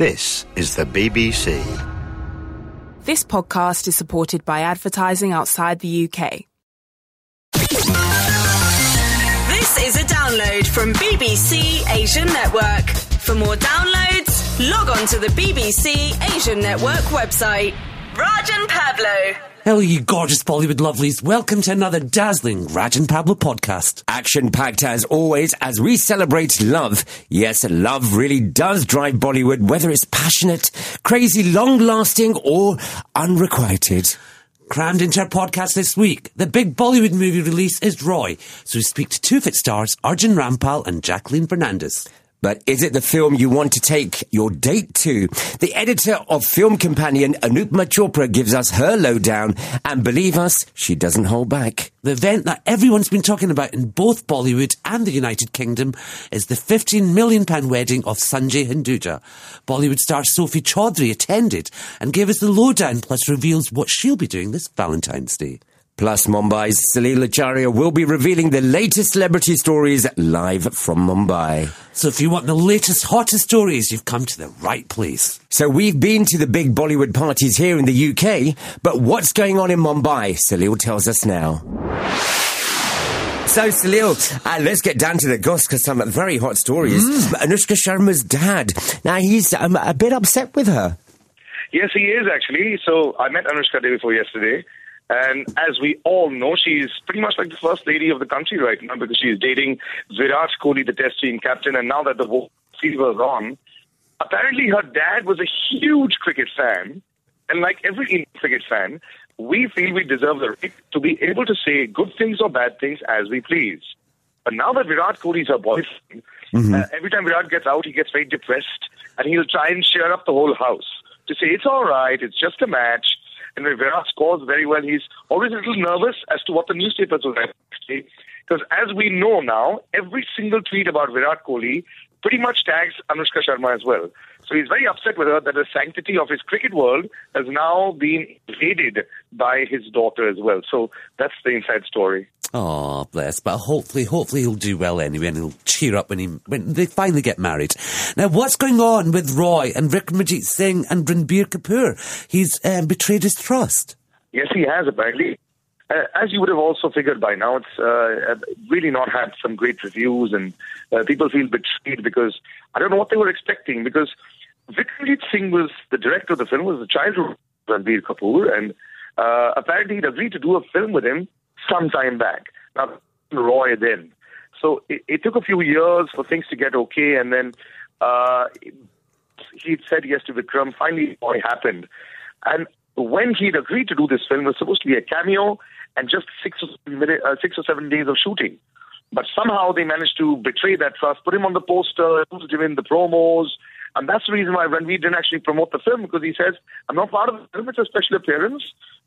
This is the BBC. This podcast is supported by advertising outside the UK. This is a download from BBC Asian Network. For more downloads, log on to the BBC Asian Network website. Raj and Pablo. Hello, you gorgeous Bollywood lovelies. Welcome to another dazzling Raj and Pablo podcast. Action packed as always as we celebrate love. Yes, love really does drive Bollywood, whether it's passionate, crazy, long lasting, or unrequited. Crammed into our podcast this week, the big Bollywood movie release is Roy, so we speak to two of its stars, Arjun Rampal and Jacqueline Fernandez. But is it the film you want to take your date to? The editor of Film Companion, Anupama Chopra, gives us her lowdown, and believe us, she doesn't hold back. The event that everyone's been talking about in both Bollywood and the United Kingdom is the £15 million wedding of Sanjay Hinduja. Bollywood star Sophie Choudry attended and gave us the lowdown, plus reveals what she'll be doing this Valentine's Day. Plus, Mumbai's Salil Acharya will be revealing the latest celebrity stories live from Mumbai. So if you want the latest, hottest stories, you've come to the right place. So we've been to the big Bollywood parties here in the UK, but what's going on in Mumbai? Salil tells us now. So, Salil, uh, let's get down to the goss because some very hot stories. Anushka Sharma's dad. Now, he's um, a bit upset with her. Yes, he is actually. So I met Anushka day before yesterday. And as we all know, she's pretty much like the first lady of the country right now because she's dating Virat Kohli, the test team captain. And now that the whole fever is on, apparently her dad was a huge cricket fan. And like every Indian cricket fan, we feel we deserve the right to be able to say good things or bad things as we please. But now that Virat Kohli is her boyfriend, uh, every time Virat gets out, he gets very depressed and he'll try and cheer up the whole house to say, it's all right, it's just a match. And Virat scores very well, he's always a little nervous as to what the newspapers will say. Because as we know now, every single tweet about Virat Kohli pretty much tags Anushka Sharma as well. So he's very upset with her that the sanctity of his cricket world has now been invaded by his daughter as well. So that's the inside story. Oh, bless. But hopefully, hopefully he'll do well anyway and he'll cheer up when he, when they finally get married. Now, what's going on with Roy and Rick Vikramjit Singh and Ranbir Kapoor? He's um, betrayed his trust. Yes, he has apparently. Uh, as you would have also figured by now, it's uh, really not had some great reviews, and uh, people feel betrayed because I don't know what they were expecting. Because Vikramjit Singh was the director of the film, was the childhood of Ranbir Kapoor, and uh, apparently he'd agreed to do a film with him some time back. Now, Roy then. So it, it took a few years for things to get okay, and then uh, he said yes to Vikram. Finally, Roy happened, and when he'd agreed to do this film, it was supposed to be a cameo and just six or minute, uh, six or seven days of shooting. But somehow they managed to betray that trust, put him on the poster, used him in the promos, and that's the reason why Ranbir didn't actually promote the film because he says, "I'm not part of the film; it's a special appearance."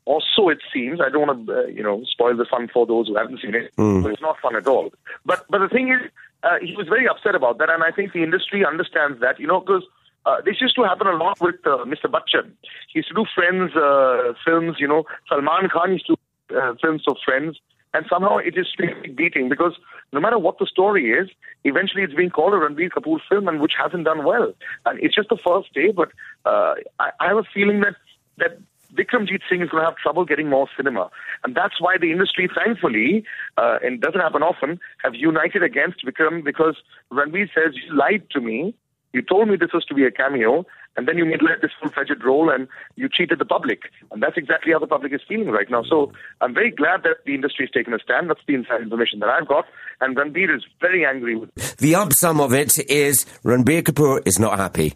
Or so it seems. I don't want to, uh, you know, spoil the fun for those who haven't seen it. But it's not fun at all. But but the thing is, uh, he was very upset about that, and I think the industry understands that, you know, because. Uh, this used to happen a lot with uh, Mr. Bachchan. He used to do Friends uh, films, you know. Salman Khan used to do uh, films of Friends, and somehow it is beating because no matter what the story is, eventually it's being called a Ranbir Kapoor film, and which hasn't done well. And it's just the first day, but uh, I, I have a feeling that that Vikramjit Singh is going to have trouble getting more cinema. And that's why the industry, thankfully, uh, and doesn't happen often, have united against Vikram because Ranbir says, You lied to me. You told me this was to be a cameo, and then you made like this full-fledged role, and you cheated the public. And that's exactly how the public is feeling right now. So I'm very glad that the industry has taken a stand. That's the inside information that I've got. And Ranbir is very angry with The upsum of it is Ranbir Kapoor is not happy.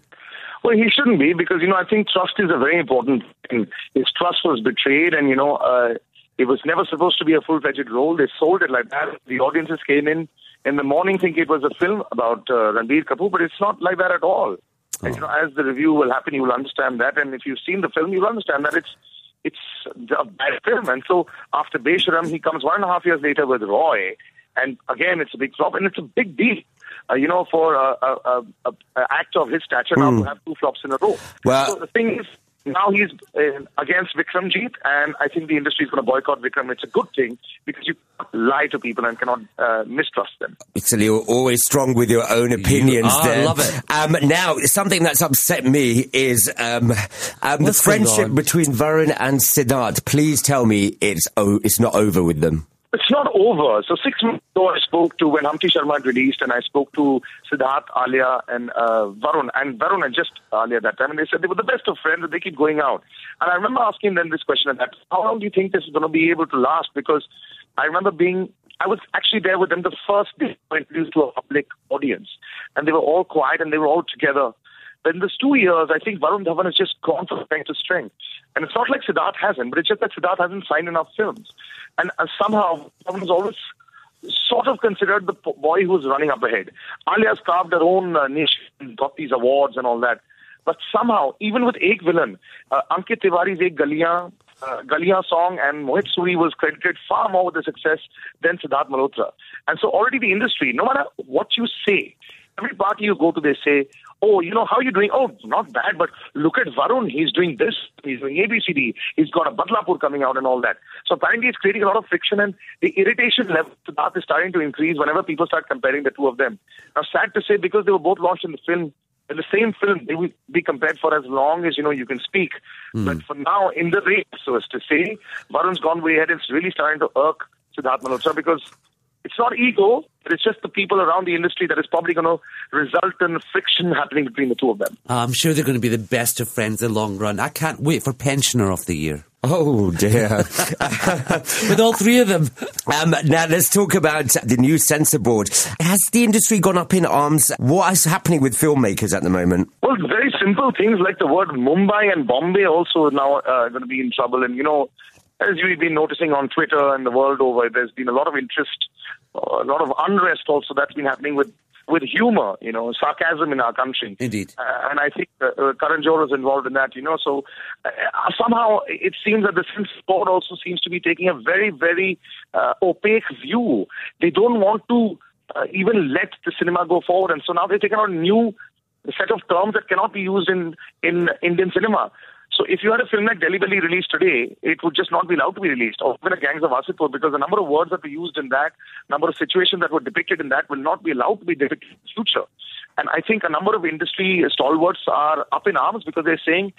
Well, he shouldn't be because, you know, I think trust is a very important thing. His trust was betrayed and, you know, uh, it was never supposed to be a full-fledged role. They sold it like that. The audiences came in in the morning thinking it was a film about uh, Ranbir Kapoor, but it's not like that at all. And, you know, as the review will happen, you will understand that. And if you've seen the film, you'll understand that it's it's a bad film. And so after Besharam, he comes one and a half years later with Roy. And again, it's a big flop, and it's a big deal. Uh, you know, for a, a, a, a, a actor of his stature now to have two flops in a row. Well- so the thing is, now he's uh, against Vikramjit, and I think the industry is going to boycott Vikram. It's a good thing because you lie to people and cannot uh, mistrust them. Italy, you're always strong with your own opinions are, I there. love it. Um, now, something that's upset me is um, um, the friendship between Varun and Siddharth. Please tell me it's o- it's not over with them. It's not over. So six months ago, I spoke to when Humpty Sharma released, and I spoke to Siddharth, Alia, and uh, Varun, and Varun and just Alia that time, and they said they were the best of friends, and they keep going out. And I remember asking them this question at that: How long do you think this is going to be able to last? Because I remember being. I was actually there with them the first day I introduced to a public audience, and they were all quiet and they were all together. But in these two years, I think Varun Dhawan has just gone from strength to strength. And it's not like Siddharth hasn't, but it's just that Siddharth hasn't signed enough films. And uh, somehow, Dhawan was always sort of considered the boy who's running up ahead. Alia's carved her own uh, niche, and got these awards and all that. But somehow, even with Ek Villain, uh, Ankit Tiwari's Ek Galiyan, uh, Galiyan song and Mohit Suri was credited far more with the success than Siddharth Malhotra. And so already the industry, no matter what you say, every party you go to, they say, oh, you know, how are you doing? Oh, not bad, but look at Varun. He's doing this. He's doing ABCD. He's got a Badlapur coming out and all that. So apparently it's creating a lot of friction and the irritation level to that is starting to increase whenever people start comparing the two of them. Now, sad to say, because they were both launched in the film, in the same film, they will be compared for as long as, you know, you can speak. Hmm. But for now, in the race, so as to say, Varun's gone way ahead. It's really starting to irk Siddharth Malhotra because it's not ego, but it's just the people around the industry that is probably going to result in friction happening between the two of them. I'm sure they're going to be the best of friends in the long run. I can't wait for Pensioner of the Year. Oh dear. With all three of them. Um, now let's talk about the new censor board. Has the industry gone up in arms? What is happening with filmmakers at the moment? Well, very simple things like the word Mumbai and Bombay also now uh, going to be in trouble. And, you know, as you've been noticing on Twitter and the world over, there's been a lot of interest, uh, a lot of unrest also that's been happening with, with humor, you know, sarcasm in our country. Indeed. Uh, and I think uh, uh, Karan Johar is involved in that, you know. So uh, somehow it seems that the censor board also seems to be taking a very, very uh, opaque view. They don't want to uh, even let the cinema go forward. And so now they've taken on a new set of terms that cannot be used in, in Indian cinema. So if you had a film like Delhi Belly released today, it would just not be allowed to be released, or even a Gangs of Wasseypur, because the number of words that were used in that, number of situations that were depicted in that will not be allowed to be depicted in the future. And I think a number of industry stalwarts are up in arms because they're saying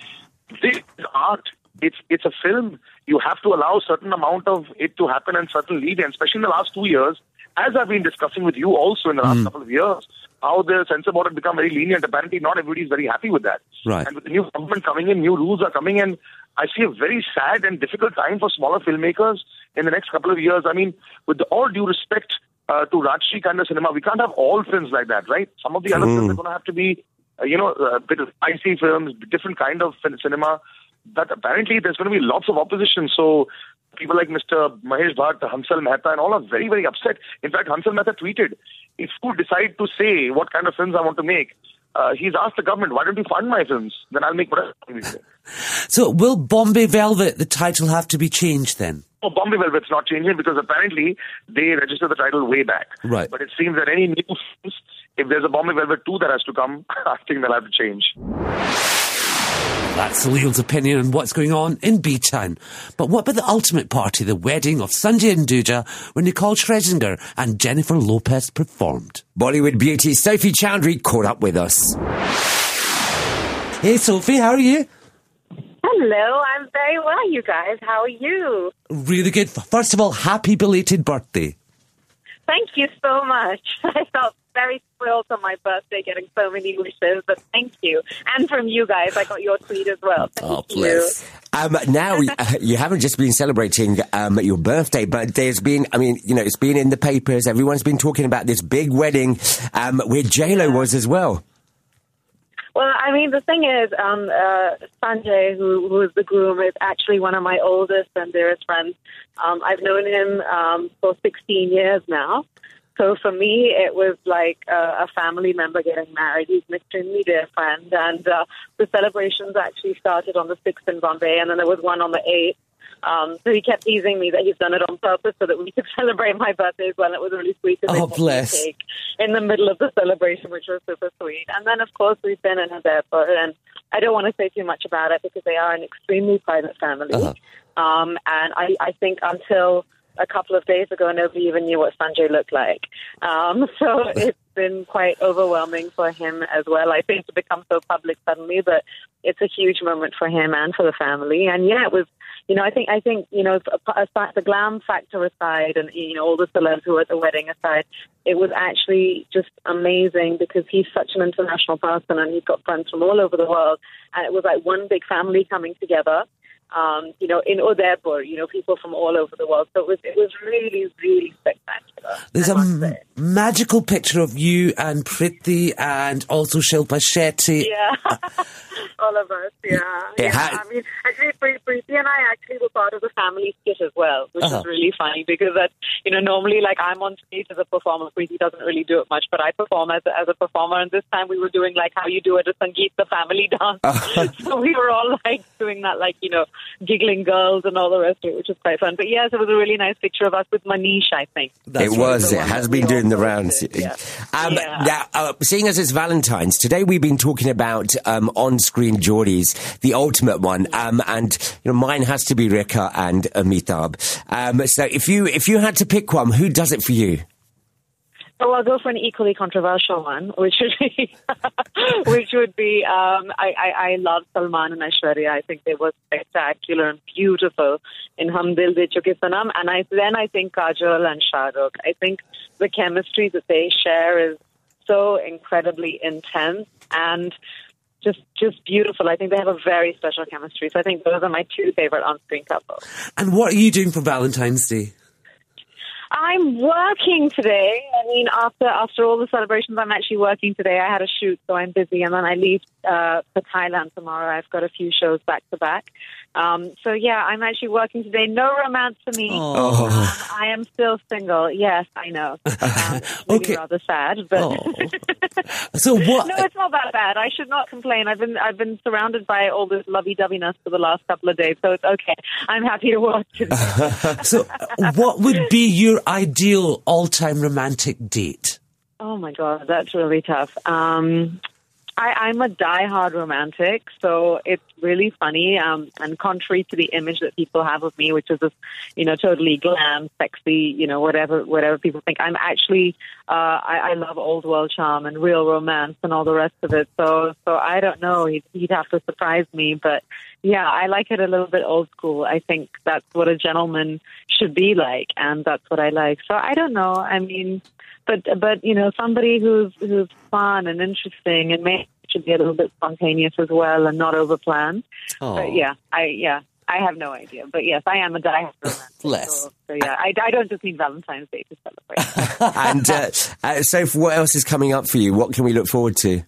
this is art. It's it's a film. You have to allow certain amount of it to happen and certain lead, and especially in the last two years, as I've been discussing with you also in the last couple of years, how the censor board had become very lenient. Apparently, not everybody is very happy with that. Right. And with the new government coming in, new rules are coming in. I see a very sad and difficult time for smaller filmmakers in the next couple of years. I mean, with all due respect uh, to Rajshri kind of cinema, we can't have all films like that, right? Some of the other films are going to have to be, uh, you know, a bit of spicy films, different kind of cinema. But apparently, there's going to be lots of opposition. So people like Mr. Mahesh Bhatt, Hansal Mehta, and all are very, very upset. In fact, Hansal Mehta tweeted, if you decide to say what kind of films I want to make, uh, he's asked the government, why don't you fund my films? Then I'll make whatever. So will Bombay Velvet, the title, have to be changed then? Oh, Bombay Velvet's not changing because apparently they registered the title way back. Right. But it seems that any new films, if there's a Bombay Velvet 2 that has to come, I think they'll have to change. That's Leo's opinion on what's going on in B-Town. But what about the ultimate party, the wedding of Sanjay Hinduja, where Nicole Scherzinger and Jennifer Lopez performed? Bollywood beauty Sophie Choudry caught up with us. Hey Sophie, how are you? Hello, I'm very well, you guys. How are you? Really good. First of all, happy belated birthday. Thank you so much. I felt very thrilled on my birthday getting so many wishes, but thank you. And from you guys, I got your tweet as well. Thank Oh, you. bless. Um, now, uh, you haven't just been celebrating um, your birthday, but there's been, I mean, you know, it's been in the papers. Everyone's been talking about this big wedding um, where J-Lo was as well. Well, I mean, the thing is, um, uh, Sanjay, who, who is the groom, is actually one of my oldest and dearest friends. Um, I've known him um, for 16 years now. So for me, it was like uh, a family member getting married. He's an extremely dear friend. And uh, the celebrations actually started on the 6th in Bombay, and then there was one on the 8th. Um, so he kept teasing me that he's done it on purpose so that we could celebrate my birthday as well. It was really sweet. Oh, a bless. cake in the middle of the celebration, which was super sweet. And then, of course, we've been in Udaipur and I don't want to say too much about it because they are an extremely private family. Uh-huh. Um, and I, I think until a couple of days ago, and nobody even knew what Sanjay looked like. Um, so it's been quite overwhelming for him as well. I think to become so public suddenly, but it's a huge moment for him and for the family. And yeah, it was, you know, I think, I think, you know, the glam factor aside, and you know, all the celebs who were at the wedding aside, it was actually just amazing because he's such an international person and he's got friends from all over the world, and it was like one big family coming together um, you know, in Udaipur, you know, people from all over the world. So it was, it was really, really spectacular. There's I a must m- say. magical picture of you and Preity and also Shilpa Shetty. Yeah, all of us. Yeah, It yeah. I mean, actually, Preity and I actually were part of the family skit as well, which Uh-huh. is really funny because that you know normally like I'm on stage as a performer. Preity doesn't really do it much, but I perform as a, as a performer. And this time we were doing like how you do at a Sangeet, the family dance. so we were all like doing that, like you know, giggling girls and all the rest of it, which was quite fun. But yes, it was a really nice picture of us with Manish. I think. That's it was. It has been doing the rounds. yeah. Um, Yeah. Now, uh, seeing as it's Valentine's today, we've been talking about um, on-screen jodis, the ultimate one, um, and you know mine has to be Rekha and Amitabh. Um, so if you if you had to pick one, who does it for you? Oh, I'll go for an equally controversial one, which would be, which would be, um, I, I, I love Salman and Aishwarya. I think they were spectacular and beautiful in Hum Dil De Chuke Sanam. And I, then I think Kajol and Shah Rukh. I think the chemistry that they share is so incredibly intense and just, just beautiful. I think they have a very special chemistry. So I think those are my two favorite on-screen couples. And what are you doing for Valentine's Day? I'm working today. I mean, after after all the celebrations, I'm actually working today. I had a shoot, so I'm busy, and then I leave uh, for Thailand tomorrow. I've got a few shows back to back. Um, so yeah, I'm actually working today. No romance for me. Oh. Um, I am still single. Yes, I know. Um, really Okay. rather sad, but. Oh. So what? No, it's not that bad. I should not complain. I've been I've been surrounded by all this lovey-doveyness for the last couple of days, so it's okay. I'm happy to work today. So, what would be your ideal all-time romantic date? Oh my god, that's really tough. Um, I, I'm a die-hard romantic, so it's really funny. Um, and contrary to the image that people have of me, which is this, you know, totally glam, sexy, you know, whatever, whatever people think, I'm actually, uh, I, I love old world charm and real romance and all the rest of it. So, so I don't know. He'd, he'd have to surprise me, but yeah, I like it a little bit old school. I think that's what a gentleman should be like, and that's what I like. So I don't know. I mean, but but you know, somebody who's who's fun and interesting and may should be a little bit spontaneous as well and not over overplanned. But yeah, I yeah. I have no idea, but yes, I am a diehard romantic. Bless. So, so yeah, I, I don't just need Valentine's Day to celebrate. and uh, uh, so, what else is coming up for you? What can we look forward to?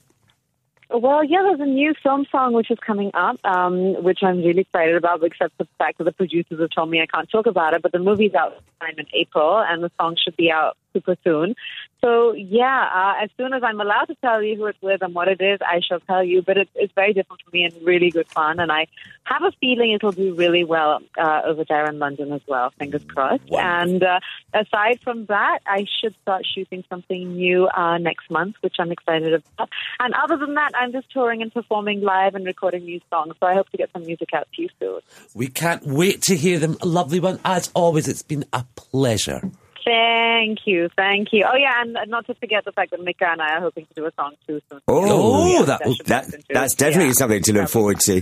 Well, yeah, there's a new film song which is coming up, um, which I'm really excited about, except for the fact that the producers have told me I can't talk about it. But the movie's out sometime in April, and the song should be out super soon. So, yeah, uh, as soon as I'm allowed to tell you who it's with and what it is, I shall tell you. But it's, it's very different for me and really good fun. And I have a feeling it'll do really well uh, over there in London as well, fingers crossed. And uh, aside from that, I should start shooting something new uh, next month, which I'm excited about. And other than that, I'm just touring and performing live and recording new songs. So I hope to get some music out to you soon. We can't wait to hear them. A lovely one. As always, it's been a pleasure. Thank you, thank you. Oh yeah, and not to forget the fact that Mika and I are hoping to do a song too soon. Oh, Yeah, that- should That, that's definitely Yeah. something to look forward to.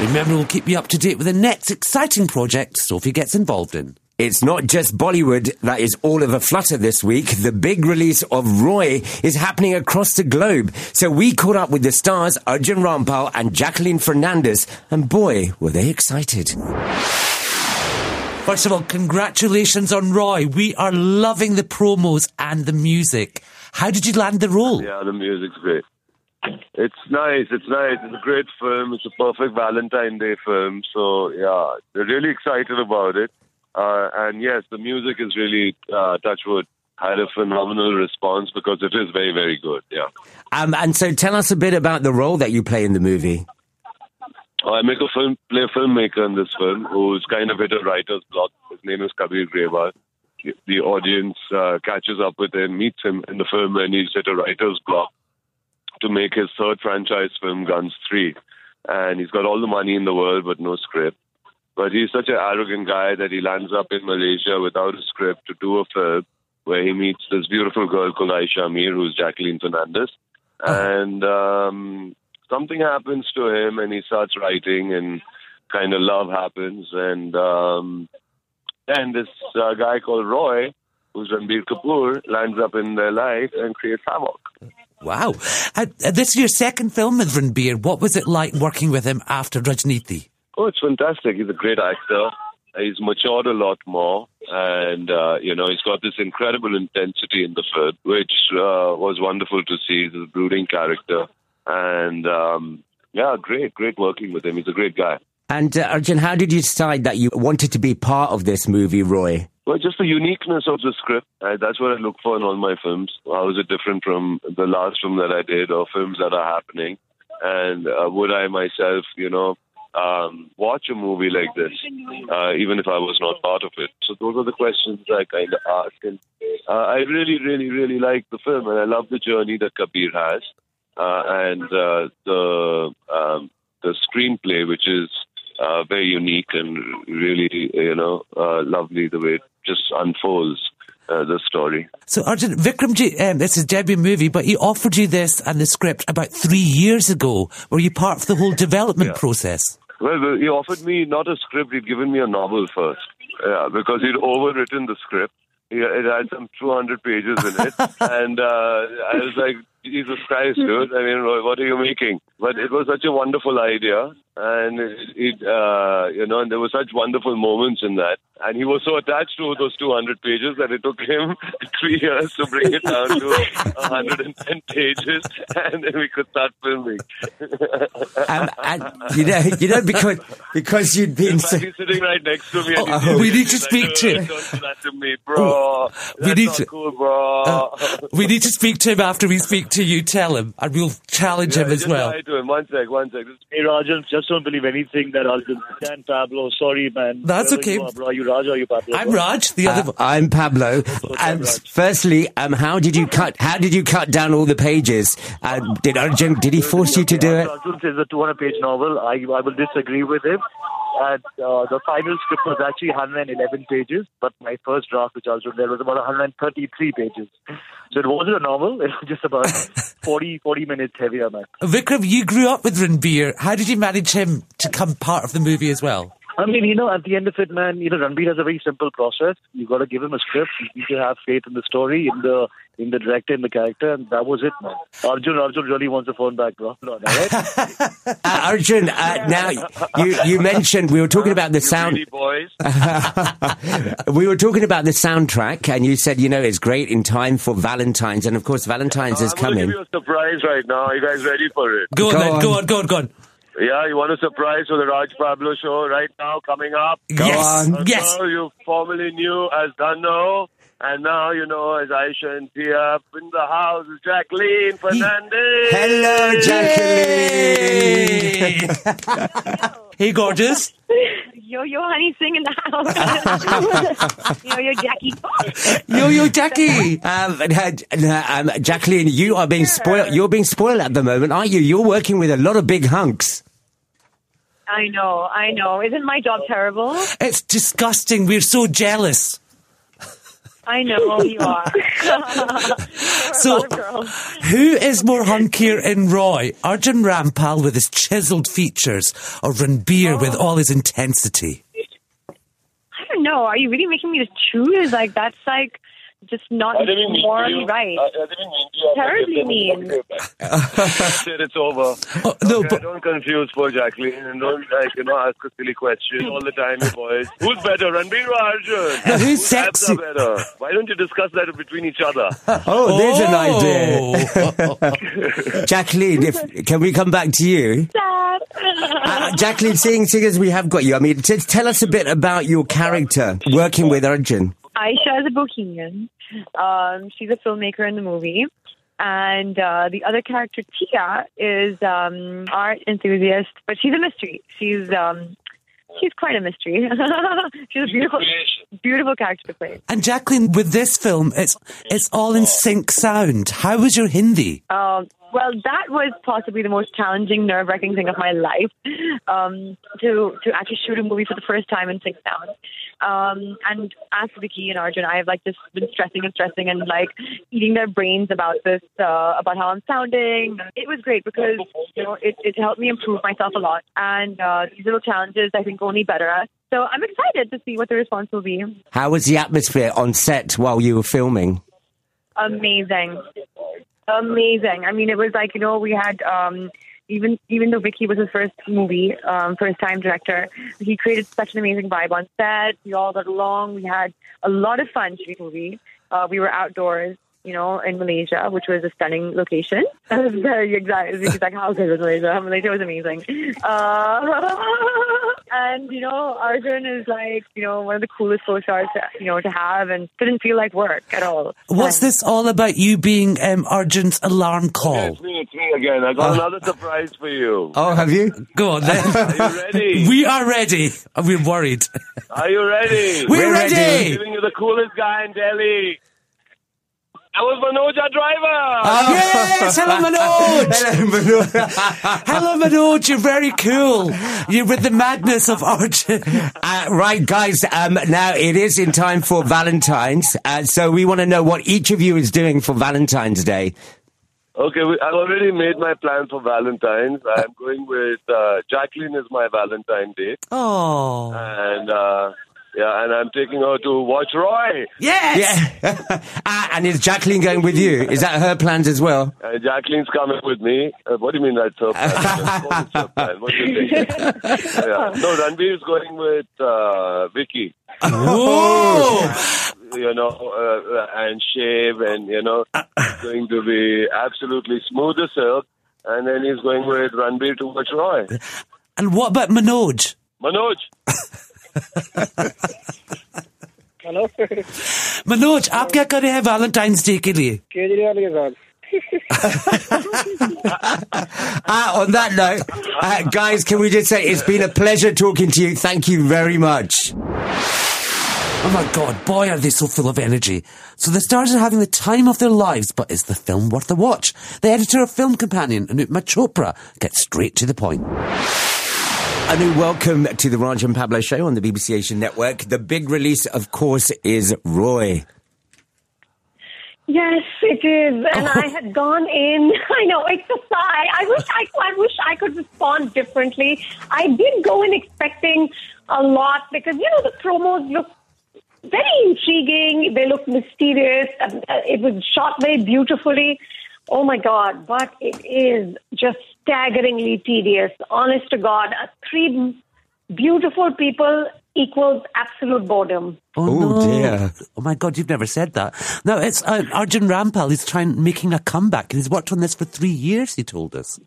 Remember, we'll keep you up to date with the next exciting project Sophie gets involved in. It's not just Bollywood that is all of a flutter this week. The big release of Roy is happening across the globe. So we caught up with the stars Arjun Rampal and Jacqueline Fernandez, and boy, were they excited. First of all, congratulations on Roy. We are loving the promos and the music. How did you land the role? Yeah, the music's great. It's nice. It's nice. It's a great film. It's a perfect Valentine Day film. So yeah, we're really excited about it. Uh, and yes, the music is really uh, Touchwood had a phenomenal response because it is very, very good. Yeah. Um, and so tell us a bit about the role that you play in the movie. Uh, I make a film, play a filmmaker in this film who's kind of hit a writer's block. His name is Kabir Grewal. The- audience uh, catches up with him, meets him in the film, and he's hit a writer's block. to make his third franchise film, Guns 3. And he's got all the money in the world, but no script. But he's such an arrogant guy that he lands up in Malaysia without a script to do a film where he meets this beautiful girl called Aisha Amir, who's Jacqueline Fernandez. And um, something happens to him, and he starts writing, and kind of love happens. And um, then this uh, guy called Roy, who's Ranbir Kapoor, lands up in their life and creates havoc. Wow. Uh, uh, this is your second film with Ranbir. What was it like working with him after Raajneeti? Oh, it's fantastic. He's a great actor. He's matured a lot more, and uh, you know he's got this incredible intensity in the film, which uh, was wonderful to see. A brooding character, and um, yeah, great, great working with him. He's a great guy. And uh, Arjun, how did you decide that you wanted to be part of this movie, Roy? Well, just the uniqueness of the script. That's what I look for in all my films. How is it different from the last film that I did or films that are happening? And uh, would I myself, you know, um, watch a movie like this, uh, even if I was not part of it? So those are the questions I kind of ask. And uh, I really, really, really like the film, and I love the journey that Kabir has, and uh, the um, the screenplay, which is uh, very unique and really, you know, uh, lovely the way it just unfolds uh, the story. So, Arjun, Vikramji, um, this is debut movie, but he offered you this and the script about three years ago. Were you part of the whole development Yeah. process? Well, well, he offered me not a script, he'd given me a novel first. Yeah, because he'd overwritten the script. He, it had some 200 pages in it. and uh, I was like, Jesus Christ, dude. I mean, what are you making? But it was such a wonderful idea. And it, it uh, you know, and there were such wonderful moments in that. And he was so attached to those 200 pages that it took him three years to bring it down to 110 pages. And then we could start filming. And, and you know, you know, because because you'd been In so, sitting right next to me. And Oh, he's we need to speak like, to- "Uh, Don't do that to me, bro. we need to- cool, bro. We need to speak to him after we speak to you. Tell him, and we'll challenge him as well. lie to him. One sec, one sec. Hey Rajan, just don't believe anything that Arjun Dan Pablo. Sorry, man. That's Whoever okay. You are, bro. Are you Raj or are you Pablo? I'm bro? Raj, the other. Uh, I'm Pablo. Um, firstly, um, how did you cut? How did you cut down all the pages? Uh, did Arjun? Did he force you to do it? Arjun says a 200 page novel. I, I will disagree with him. And uh, the final script was actually 111 pages, but my first draft, which Arjun there, was about 133 pages. So it wasn't a novel. It was just about 40, 40 minutes heavier, man. Vikram, you grew up with Ranbir. How did you manage him to come part of the movie as well? I mean, you know, at the end of it, man, you know, Ranbir has a very simple process. You've got to give him a script. You need to have faith in the story, in the in the director, in the character, and that was it, man. Arjun, Arjun really wants a phone back, bro. No, all right? Uh, Arjun, uh, now you you mentioned we were talking about the You sound. boys. We were talking about the soundtrack, and you said you know it's great in time for Valentine's, and of course Valentine's is I'm going to coming. give you a surprise right now. Are you guys ready for it? Go on, Go then. on. Go on, go on, go on. Yeah, you want a surprise for the Raj Pablo show right now coming up? yes, on. Yes. girl you formerly knew as Dano, and now you know as Aisha and Tia. Up in the house is Jacqueline Fernandez. Hello, Jacqueline. Hey. hey, gorgeous. Yo, yo, Honey Singh in the house. yo, yo, Jackie. Yo, yo, Jackie. Um, uh, um, Jacqueline, you are being spoiled. You're being spoiled at the moment, aren't you? You're working with a lot of big hunks. I know, I know. Isn't my job terrible? It's disgusting. We're so jealous. I know you are. So- a lot of girls. Who is more hunkier in Roy? Arjun Rampal with his chiseled features or Ranbir with oh. all his intensity? I don't know. Are you really making me to choose? Like that's like just not I didn't morally you. right. I, I didn't mean to. Terribly mean. That's it. It's over. Oh, no, Okay, but don't confuse poor Jacqueline and don't like you know ask a silly question all the time, you boys. Who's better, Ranbir or Arjun? No, who's Whose sexy? better? Why don't you discuss that between each other? Oh, there's an Oh. idea. Jacqueline, if, can we come back to you? Uh, Jacqueline, seeing, seeing as we have got you, I mean, t- tell us a bit about your character working with Arjun. Aisha is a Bohemian. Um, she's a filmmaker in the movie. And uh, the other character, Tia, is um, art enthusiast, but she's a mystery. She's um, she's quite a mystery. she's a beautiful, beautiful character to play. And Jacqueline, with this film, it's it's all in sync sound. How was your Hindi? Um, Well, that was possibly the most challenging, nerve-wracking thing of my life. Um, to to actually shoot a movie for the first time and sit down. Um, and as Vicky and Arjun, I have like just been stressing and stressing and like eating their brains about this, uh, about how I'm sounding. It was great because you know it, it helped me improve myself a lot. And uh, these little challenges, I think, only better us. So I'm excited to see what the response will be. How was the atmosphere on set while you were filming? Amazing. Amazing. I mean, it was like, you know, we had, um, even, even though Vicky was his first movie, um, first time director, he created such an amazing vibe on set. We all got along. We had a lot of fun shooting the movie. Uh, we were outdoors, you know, in Malaysia, which was a stunning location. That was very exact, exact how good was Malaysia. Malaysia was amazing. Uh, and, you know, Arjun is like, you know, one of the coolest co-stars, you know, to have and didn't feel like work at all. What's this all about you being um, Arjun's alarm call? It's me, it's me again. I got another surprise for you. Oh, have you? Go on then. Are you ready? we are ready. We're worried. Are you ready? We're, We're ready. ready. I'm giving you the coolest guy in Delhi. That was Manoj, our driver. Yes, hello Manoj. hello Manoj, hello Manoj, you're very cool. You're with the madness of Arjun. Uh, right, guys. Um, now it is in time for Valentine's, uh, so we want to know what each of you is doing for Valentine's Day. Okay, we, I've already made my plan for Valentine's. I'm going with uh, Jacqueline is my Valentine date, Oh. and uh, yeah, and I'm taking her to watch Roy. Yes. Yeah. uh, and is Jacqueline going with you? Is that her plans as well? And Jacqueline's coming with me. Uh, what do you mean that's her plan? Of course it's her plan. What do you think? yeah. No, Ranbir is going with uh, Vicky. Oh. You know, uh, and shave, and you know, it's going to be absolutely smooth as silk. And then he's going with Ranbir to watch Roy. And what about Manoj? Manoj. Hello Manoj आप क्या कर रहे हैं Valentine's day के लिए केजरीवाल के साथ Uh, on that note, uh, guys, can we just say it's been a pleasure talking to you. Thank you very much. Oh my god, boy are they so full of energy. So the stars are having the time of their lives, but is the film worth the watch? The editor of Film Companion, Anupma Chopra, gets straight to the point. Anu, welcome to the Raj and Pablo show on the BBC Asian Network. The big release, of course, is Roy. Yes, it is. And I had gone in. I know it's a sigh. I wish I, I wish I could respond differently. I did go in expecting a lot because you know the promos look very intriguing. They look mysterious. Um, uh, It was shot very beautifully. Oh my God! But it is just staggeringly tedious. Honest to God, uh, three beautiful people equals absolute boredom. Oh, Oh, no. dear. Oh my god, you've never said that. No, it's uh, Arjun Rampal. He's trying making a comeback, and he's worked on this for three years. He told us.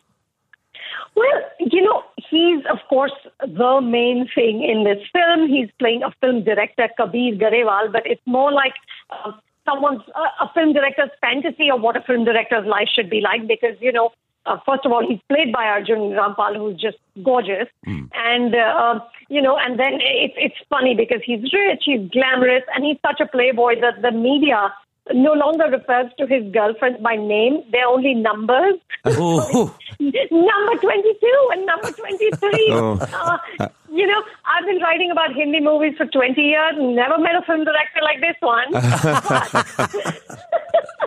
Well, you know, he's of course the main thing in this film. He's playing a film director, Kabir Garewal, but it's more like uh, someone's uh, a film director's fantasy of what a film director's life should be like. Because you know, uh, first of all, he's played by Arjun Rampal, who's just gorgeous, and uh, you know, and then it's it's funny because he's rich, he's glamorous, and he's such a playboy that the media. No longer refers to his girlfriend by name; they're only numbers Oh, number 22 and number 23. Oh. Uh, you know, I've been writing about Hindi movies for 20 years, never met a film director like this one. But,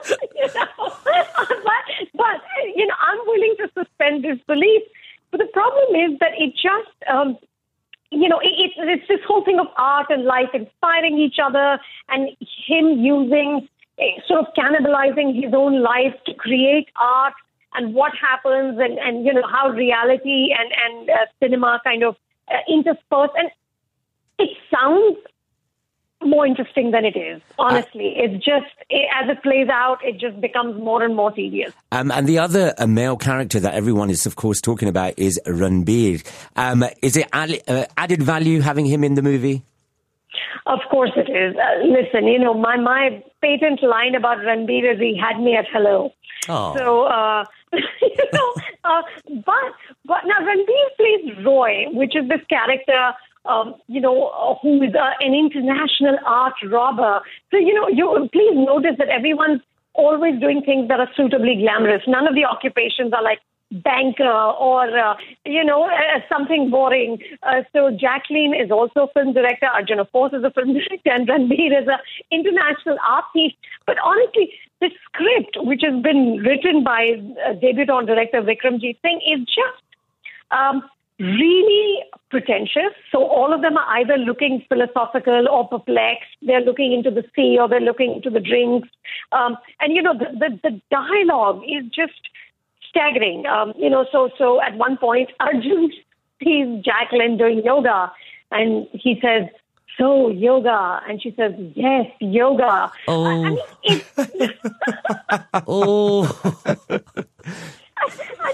you know, but, but, you know, I'm willing to suspend disbelief. But the problem is that it just, um, you know, it, it's, it's this whole thing of art and life inspiring each other and him using, sort of cannibalizing his own life to create art and what happens and, and you know, how reality and, and uh, cinema kind of uh, intersperse. And it sounds more interesting than it is, honestly. it's just, it, as it plays out, it just becomes more and more tedious. Um, and the other uh, male character that everyone is, of course, talking about is Ranbir. Um, is it added, uh, added value having him in the movie? Of course it is. Uh, listen, you know, my, my patent line about Ranbir is he had me at hello. Oh. So, uh, you know, uh, but, but now Ranbir plays Roy, which is this character, um, you know, uh, who is uh, an international art robber. So, you know, you please notice that everyone's always doing things that are suitably glamorous. None of the occupations are like banker or uh, you know uh, something boring. Uh, so Jacqueline is also a film director. Arjun, of course, is a film director, and Ranbir is an international artist. But honestly, the script, which has been written by uh, debutant director Vikramjit Singh, is just um, really pretentious. So all of them are either looking philosophical or perplexed. They're looking into the sea or they're looking into the drinks. Um, and you know, the, the, the dialogue is just staggering. Um, you know, so so at one point, Arjun sees Jacqueline doing yoga, and he says, "So yoga," and she says, "Yes, yoga." Oh. I mean, oh. and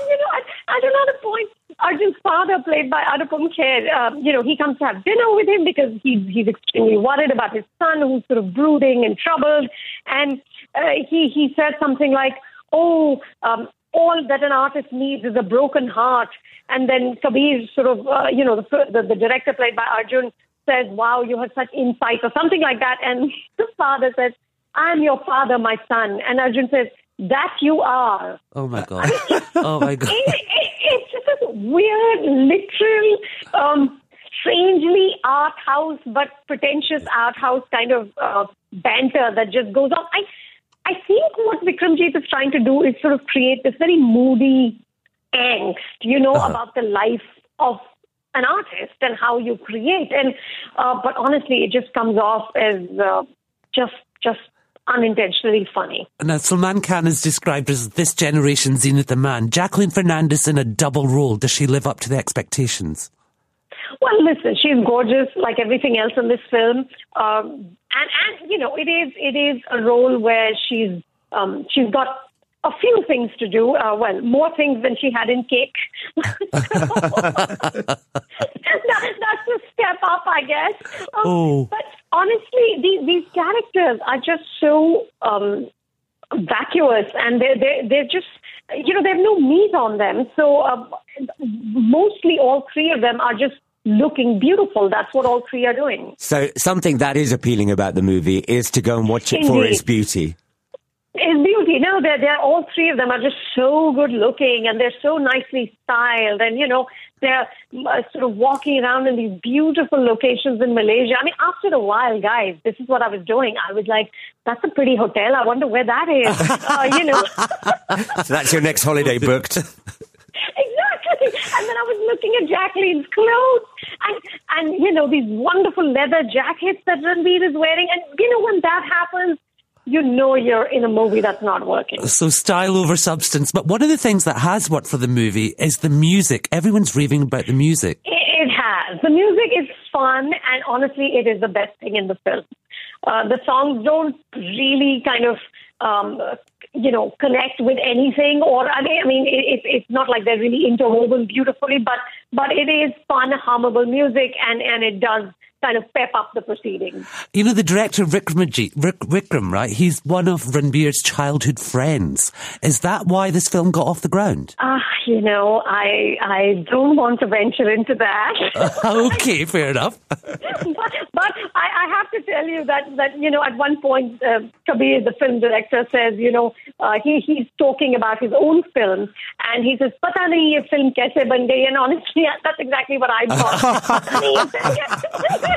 you know, at, at another point, Arjun's father, played by Anupam Kher, um, you know, he comes to have dinner with him because he's he's extremely worried about his son, who's sort of brooding and troubled, and uh, he he said something like, "Oh." Um, all that an artist needs is a broken heart. And then Kabir sort of, uh, you know, the, the, the director played by Arjun says, wow, you have such insight or something like that. And the father says, I'm your father, my son. And Arjun says, that you are. Oh my god. Oh my god. It, it, it's just this weird, literal, um, strangely art house, but pretentious art house kind of uh, banter that just goes on. I, I think what Vikramjit is trying to do is sort of create this very moody angst, you know, about the life of an artist and how you create. And uh, but honestly, it just comes off as uh, just just unintentionally funny. Now, Salman Khan is described as this generation's Zeenat Aman. Jacqueline Fernandez in a double role. Does she live up to the expectations? Well, listen, she's gorgeous, like everything else in this film, um, and and you know, it is it is a role where she's um, she's got a few things to do. Uh, well, more things than she had in Cake. that, that's a step up, I guess. Um, Oh. But honestly, these these characters are just so um, vacuous, and they're they're they're just you know they have no meat on them. So uh, mostly all three of them are just looking beautiful. That's what all three are doing. So something that is appealing about the movie is to go and watch it for its beauty. It's beauty. No, they're, they're all three of them are just so good looking and they're so nicely styled. And, you know, they're uh, sort of walking around in these beautiful locations in Malaysia. I mean, after a while, guys, this is what I was doing. I was like, that's a pretty hotel. I wonder where that is. uh, you know, So that's your next holiday booked. And then I was looking at Jacqueline's clothes and, and, you know, these wonderful leather jackets that Ranbir is wearing. And, you know, when that happens, you know you're in a movie that's not working. So style over substance. But one of the things that has worked for the movie is the music. Everyone's raving about the music. It, it has. The music is fun, and honestly, it is the best thing in the film. Uh, the songs don't really kind of, um, you know, connect with anything, or I mean, I mean, it, it's it's not like they're really interwoven beautifully, but but it is fun, hummable music, and and it does kind of pep up the proceedings. You know, the director Vik- Vikram, right? He's one of Ranbir's childhood friends. Is that why this film got off the ground? Ah, you know, I I don't want to venture into that. okay, fair enough. but but I, I have to tell you that that you know at one point uh, Kabir, the film director, says you know uh, he he's talking about his own film and he says "Pata nahi ye film kaise ban gayi," and honestly that's exactly what I thought.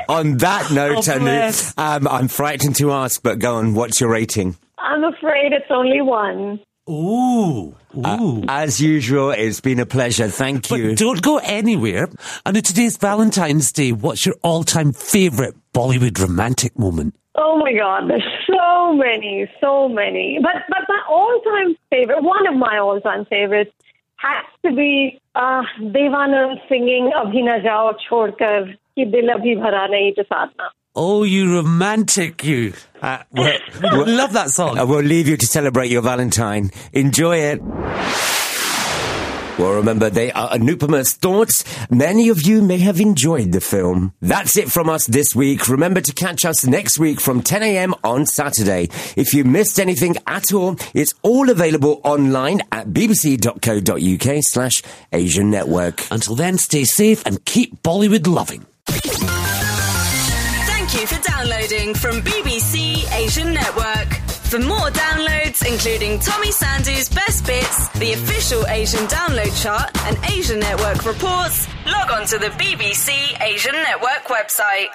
Pata nahi ye film kaise- on that note, Oh, Tanu, um, I'm frightened to ask, but go on. What's your rating? I'm afraid it's only one. Ooh, ooh. As usual, it's been a pleasure. Thank but you. don't go anywhere. And today's Valentine's Day, what's your all-time favourite Bollywood romantic moment? Oh my God, there's so many, so many. But but my all-time favorite, one of my all-time favorites, has to be uh, Dev Anand singing "Abhi na jao chhodkar ki dil abhi bhara nahi to sathna." Oh, you romantic, you. Uh, well, We love that song. Uh, we'll leave you to celebrate your Valentine. Enjoy it. Well, remember, they are Anupama's thoughts. Many of you may have enjoyed the film. That's it from us this week. Remember to catch us next week from 10 a.m. on Saturday. If you missed anything at all, it's all available online at bbc.co.uk slash Asian Network. Until then, stay safe and keep Bollywood loving. Thank you for downloading from BBC Asian Network. For more downloads, including Tommy Sandhu's best bits, the official Asian download chart, and Asian Network reports, log on to the BBC Asian Network website.